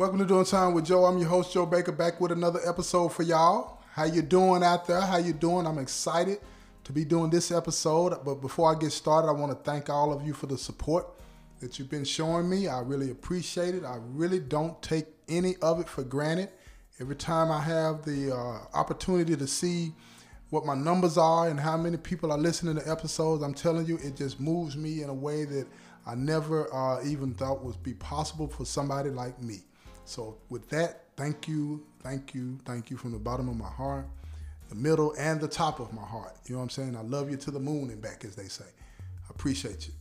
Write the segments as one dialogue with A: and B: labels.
A: Welcome to Doing Time with Joe. I'm your host, Joe Baker, back with another episode for y'all. How you doing out there? How you doing? I'm excited to be doing this episode. But before I get started, I want to thank all of you for the support that you've been showing me. I really appreciate it. I really don't take any of it for granted. Every time I have the uh, opportunity to see what my numbers are and how many people are listening to episodes, I'm telling you, it just moves me in a way that I never uh, even thought would be possible for somebody like me. So, with that, thank you, thank you, thank you from the bottom of my heart, the middle, and the top of my heart. You know what I'm saying? I love you to the moon and back, as they say. I appreciate you.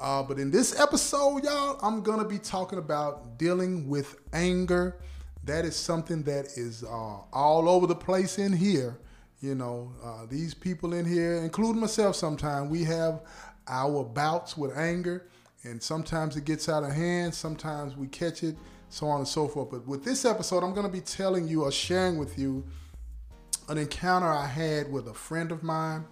A: Uh, but in this episode, y'all, I'm going to be talking about dealing with anger. That is something that is uh, all over the place in here. You know, uh, these people in here, including myself sometimes, we have our bouts with anger, and sometimes it gets out of hand, sometimes we catch it, so on and so forth. But with this episode, I'm going to be telling you or sharing with you an encounter I had with a friend of mine.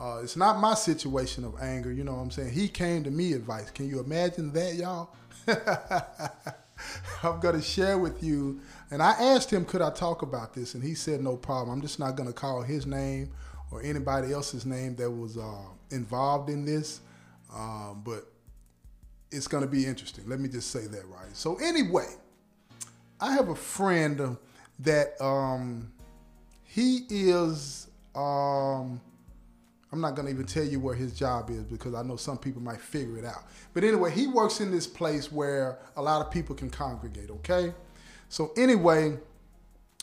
A: Uh, it's not my situation of anger, you know what I'm saying? He came to me advice. Can you imagine that, y'all? I'm going to share with you. And I asked him, could I talk about this? And he said, no problem. I'm just not going to call his name or anybody else's name that was uh, involved in this. Um, but it's going to be interesting. Let me just say that right. So, anyway, I have a friend that um, he is. Um, I'm not going to even tell you where his job is because I know some people might figure it out. But anyway, he works in this place where a lot of people can congregate, okay? So, anyway,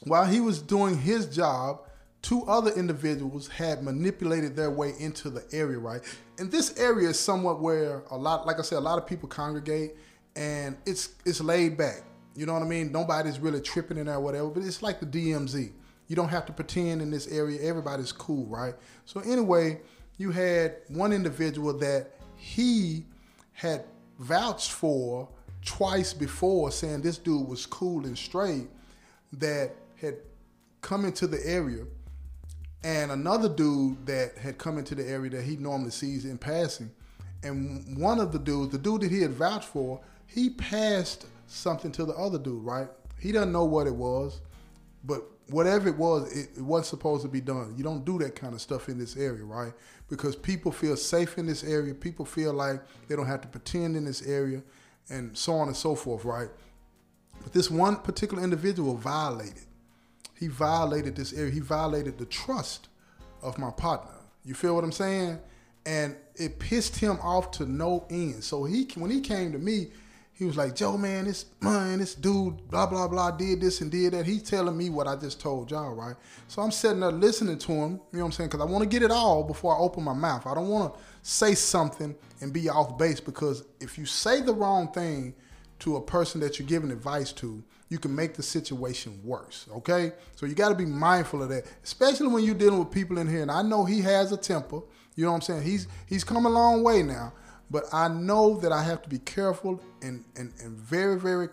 A: while he was doing his job, two other individuals had manipulated their way into the area, right? And this area is somewhat where a lot, like I said, a lot of people congregate and it's it's laid back. You know what I mean? Nobody's really tripping in there or whatever, but it's like the DMZ. You don't have to pretend in this area. Everybody's cool, right? So anyway, you had one individual that he had vouched for twice before, saying this dude was cool and straight, that had come into the area, and another dude that had come into the area that he normally sees in passing, and one of the dudes, the dude that he had vouched for, he passed something to the other dude, right? He doesn't know what it was, but whatever it was, it, it, wasn't supposed to be done. You don't do that kind of stuff in this area, right? Because people feel safe in this area. People feel like they don't have to pretend in this area, and so on and so forth, right? But this one particular individual violated. He violated this area. He violated the trust of my partner. You feel what I'm saying? And it pissed him off to no end. So he, when he came to me, he was like, Joe, man, this man, this dude, blah, blah, blah, did this and did that. He's telling me what I just told y'all, right? So I'm sitting there listening to him, you know what I'm saying? Because I want to get it all before I open my mouth. I don't want to say something and be off base because if you say the wrong thing to a person that you're giving advice to, you can make the situation worse, okay? So you got to be mindful of that, especially when you're dealing with people in here. And I know he has a temper, you know what I'm saying? He's he's come a long way now. But I know that I have to be careful and, and, and very, very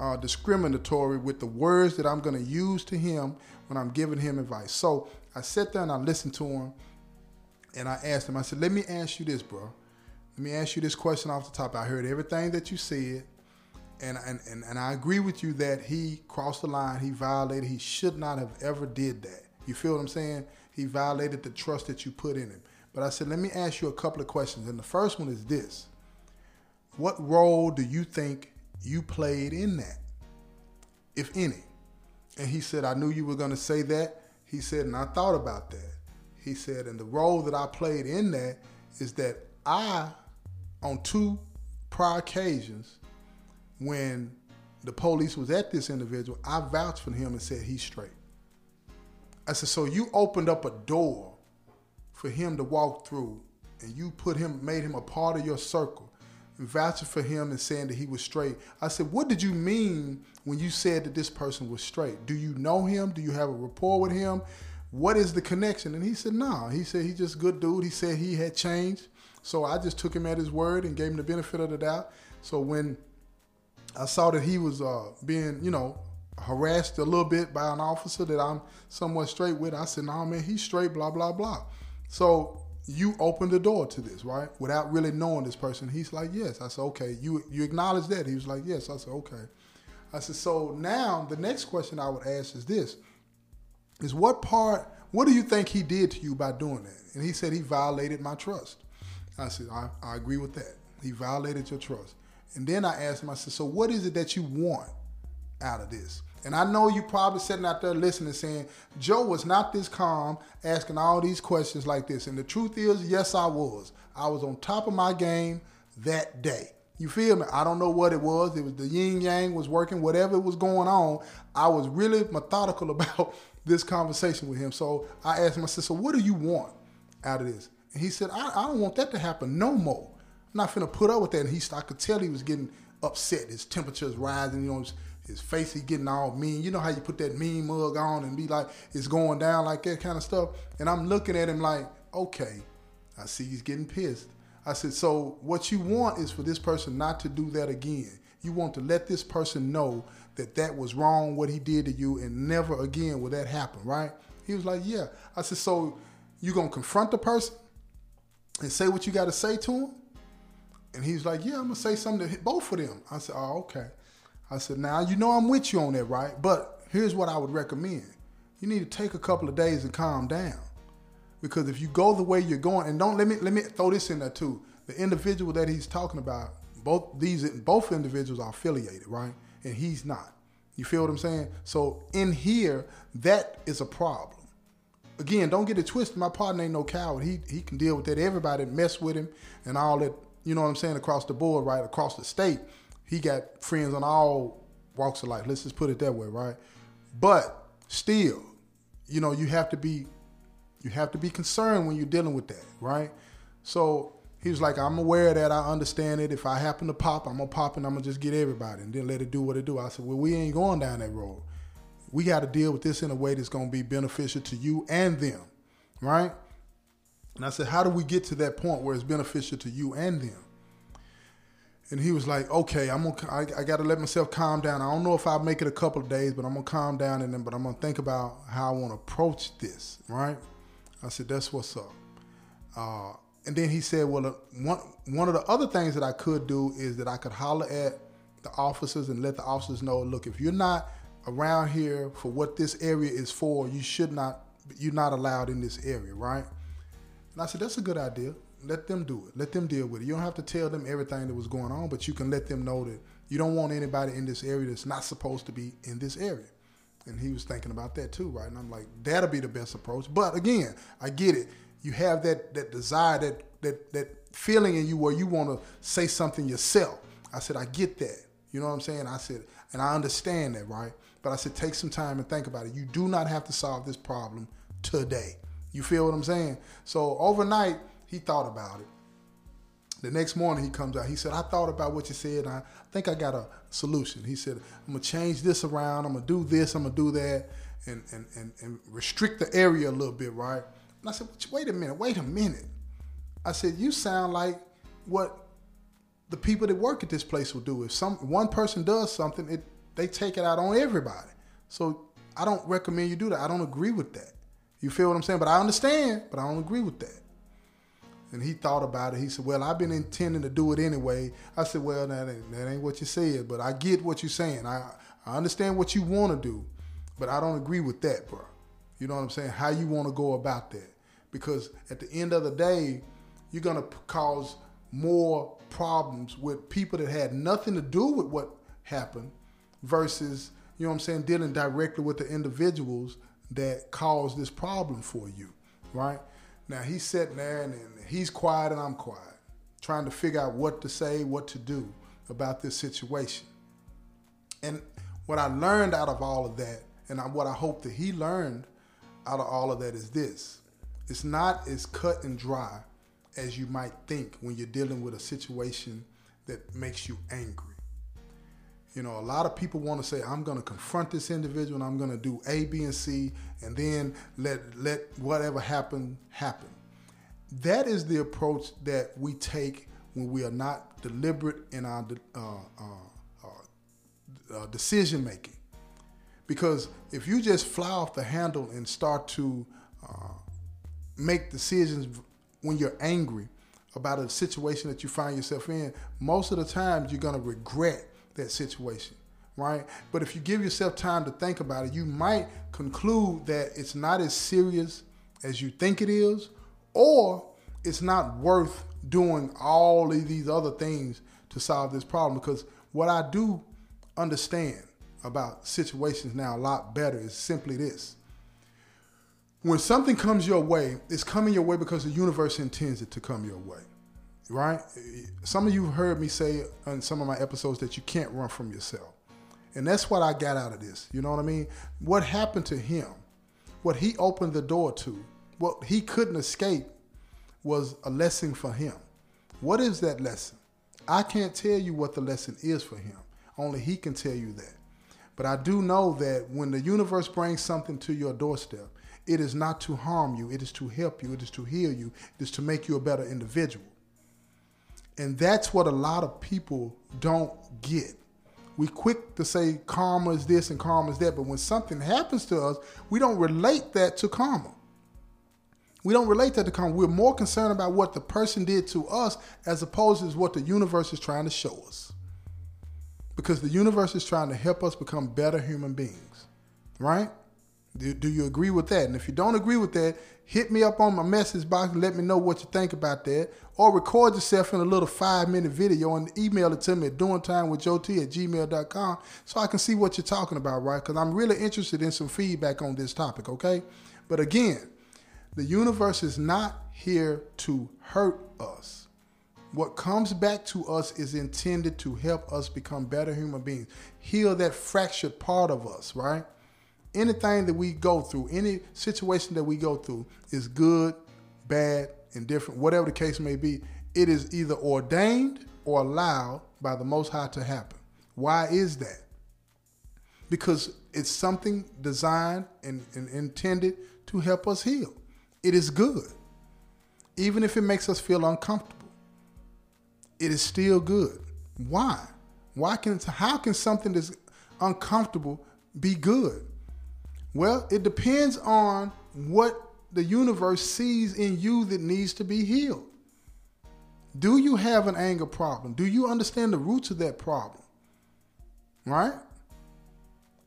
A: uh, discriminatory with the words that I'm going to use to him when I'm giving him advice. So I sat there and I listened to him and I asked him, I said, let me ask you this, bro. Let me ask you this question off the top. I heard everything that you said, and, and, and, and I agree with you that he crossed the line, he violated, he should not have ever did that. You feel what I'm saying? He violated the trust that you put in him. But I said, let me ask you a couple of questions. And the first one is this What role do you think you played in that, if any? And he said, I knew you were going to say that. He said, and I thought about that. He said, and the role that I played in that is that I, on two prior occasions, when the police was at this individual, I vouched for him and said he's straight. I said, so you opened up a door for him to walk through and you put him, made him a part of your circle and vouching for him and saying that he was straight. I said, what did you mean when you said that this person was straight? Do you know him? Do you have a rapport with him? What is the connection? And he said, no. Nah. He said he's just a good dude. He said he had changed. So I just took him at his word and gave him the benefit of the doubt. So when I saw that he was uh, being, you know, harassed a little bit by an officer that I'm somewhat straight with, I said, no, nah, man, he's straight, blah, blah, blah. So you opened the door to this, right? Without really knowing this person. He's like, yes. I said, okay. You you acknowledge that? He was like, yes. I said, okay. I said, so now the next question I would ask is this: Is what part? What do you think he did to you by doing that? And he said he violated my trust. I said, I, I agree with that. He violated your trust. And then I asked him, I said, so what is it that you want out of this? And I know you probably sitting out there listening saying, Joe was not this calm, asking all these questions like this. And the truth is, yes, I was. I was on top of my game that day. You feel me? I don't know what it was. It was the yin yang was working, whatever was going on. I was really methodical about this conversation with him. So I asked said, So what do you want out of this? And he said, I, I don't want that to happen no more. I'm not finna put up with that. And he, I could tell he was getting upset. His temperature's rising, you know, his, face, he getting all mean. You know how you put that mean mug on and be like, it's going down like that kind of stuff. And I'm looking at him like, okay, I see he's getting pissed. I said, so what you want is for this person not to do that again. You want to let this person know that that was wrong, what he did to you, and never again will that happen, right? He was like, yeah. I said, so you gonna confront the person and say what you got to say to him? And he's like, yeah, I'm gonna say something to both of them. I said, oh, okay. I said, now you know I'm with you on that, right? But here's what I would recommend. You need to take a couple of days and calm down. Because if you go the way you're going, and don't let me let me throw this in there too. The individual that he's talking about, both these both individuals are affiliated, right? And he's not. You feel what I'm saying? So in here, that is a problem. Again, don't get it twisted. My partner ain't no coward. He he can deal with that. Everybody mess with him and all that. You know what I'm saying? Across the board, right? Across the state, he got friends on all walks of life. Let's just put it that way, right? But still, you know, you have to be you have to be concerned when you're dealing with that, right? So he was like, I'm aware of that. I understand it. If I happen to pop, I'm gonna pop and I'm gonna just get everybody and then let it do what it do. I said, Well, we ain't going down that road. We got to deal with this in a way that's gonna be beneficial to you and them, right? And I said, How do we get to that point where it's beneficial to you and them? And he was like, "Okay, I'm gonna. I, I got to let myself calm down. I don't know if I'll make it a couple of days, but I'm gonna calm down and then. But I'm gonna think about how I want to approach this, right?" I said, that's what's up. Uh, and then he said, well, uh, one, one of the other things that I could do is that I could holler at the officers and let the officers know, look, if you're not around here for what this area is for, you should not, you're not allowed in this area, right? And I said, that's a good idea. Let them do it. Let them deal with it. You don't have to tell them everything that was going on, but you can let them know that you don't want anybody in this area that's not supposed to be in this area. And he was thinking about that too, right? And I'm like, that'll be the best approach. But again, I get it. You have that that desire, that that that feeling in you where you want to say something yourself. I said, I get that. You know what I'm saying? I said, and I understand that, right? But I said, take some time and think about it. You do not have to solve this problem today. You feel what I'm saying? So overnight, he thought about it. The next morning he comes out. He said, I thought about what you said. I think I got a solution. He said, I'm gonna change this around. I'm gonna do this. I'm gonna do that, and and and, and restrict the area a little bit, right? And I said, wait a minute, wait a minute. I said, you sound like what the people that work at this place will do. If some one person does something, it they take it out on everybody. So I don't recommend you do that. I don't agree with that. You feel what I'm saying? But I understand, but I don't agree with that. And he thought about it. He said, Well, I've been intending to do it anyway. I said, Well, that ain't, that ain't what you said, but I get what you're saying. I, I understand what you want to do, but I don't agree with that, bro. You know what I'm saying? How you want to go about that. Because at the end of the day, you're going to cause more problems with people that had nothing to do with what happened versus, you know what I'm saying, dealing directly with the individuals that caused this problem for you, right? Now he's sitting there and, and he's quiet and I'm quiet, trying to figure out what to say, what to do about this situation. And what I learned out of all of that, and what I hope that he learned out of all of that is this it's not as cut and dry as you might think when you're dealing with a situation that makes you angry. You know, a lot of people want to say, I'm going to confront this individual and I'm going to do A, B, and C, and then let, let whatever happen, happen. That is the approach that we take when we are not deliberate in our uh, uh, uh, uh, decision making. Because if you just fly off the handle and start to uh, make decisions when you're angry about a situation that you find yourself in, most of the times you're going to regret that situation right? But if you give yourself time to think about it, you might conclude that it's not as serious as you think it is, or it's not worth doing all of these other things to solve this problem. Because what I do understand about situations now a lot better is simply this. When something comes your way, it's coming your way because the universe intends it to come your way. Right? Some of you heard me say on some of my episodes that you can't run from yourself. And that's what I got out of this. You know what I mean? What happened to him, what he opened the door to, what he couldn't escape was a lesson for him. What is that lesson? I can't tell you what the lesson is for him. Only he can tell you that. But I do know that when the universe brings something to your doorstep, it is not to harm you, it is to help you, it is to heal you, it is to make you a better individual. And that's what a lot of people don't get. We quick to say karma is this and karma is that, but when something happens to us, we don't relate that to karma. We don't relate that to karma. We're more concerned about what the person did to us as opposed to what the universe is trying to show us. Because the universe is trying to help us become better human beings, right? Do, do you agree with that? And if you don't agree with that, hit me up on my message box and let me know what you think about that. Or record yourself in a little five minute video and email it to me at doingtimewithjoet at gmail.com so I can see what you're talking about, right? Because I'm really interested in some feedback on this topic, okay? But again, the universe is not here to hurt us. What comes back to us is intended to help us become better human beings, heal that fractured part of us, right? Anything that we go through, any situation that we go through is good, bad, indifferent, whatever the case may be, it is either ordained or allowed by the Most High to happen. Why is that? Because it's something designed and, and intended to help us heal. It is good. Even if it makes us feel uncomfortable, it is still good. Why? Why can how can something that's uncomfortable be good? Well, it depends on what the universe sees in you that needs to be healed. Do you have an anger problem? Do you understand the roots of that problem? Right?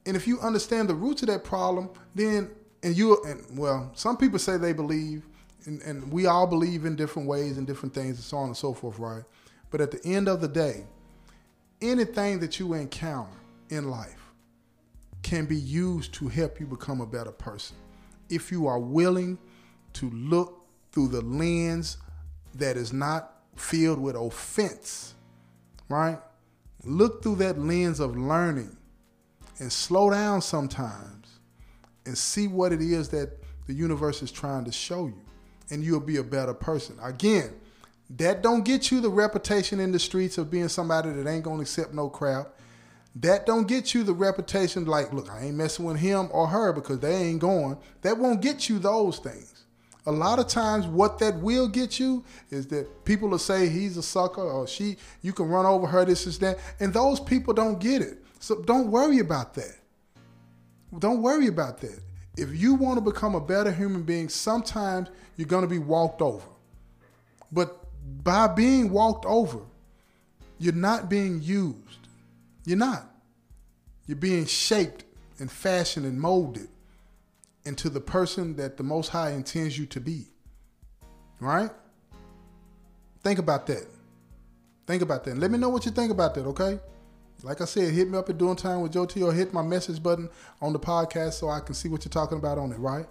A: And if you understand the roots of that problem, then and you and well, some people say they believe, and, and we all believe in different ways and different things and so on and so forth, right? But at the end of the day, anything that you encounter in life, can be used to help you become a better person. If you are willing to look through the lens that is not filled with offense, right? Look through that lens of learning and slow down sometimes and see what it is that the universe is trying to show you and you'll be a better person. Again, that don't get you the reputation in the streets of being somebody that ain't going to accept no crap that don't get you the reputation like, look, I ain't messing with him or her because they ain't going. That won't get you those things. A lot of times, what that will get you is that people will say he's a sucker or she, you can run over her, this is that. And those people don't get it. So don't worry about that. Don't worry about that. If you want to become a better human being, sometimes you're going to be walked over. But by being walked over, you're not being used. You're not. You're being shaped and fashioned and molded into the person that the Most High intends you to be. Right? Think about that. Think about that. let me know what you think about that, okay? Like I said, hit me up at Doing Time with Joe T or hit my message button on the podcast so I can see what you're talking about on it, right?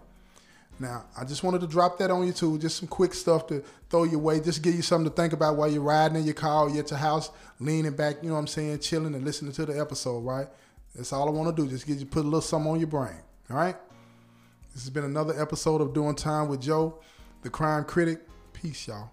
A: Now, I just wanted to drop that on you too. Just some quick stuff to throw your way. Just give you something to think about while you're riding in your car you're at your house, leaning back, you know what I'm saying, chilling and listening to the episode, right? That's all I want to do. Just get you put a little something on your brain. All right? This has been another episode of Doing Time with Joe, the crime critic. Peace, y'all.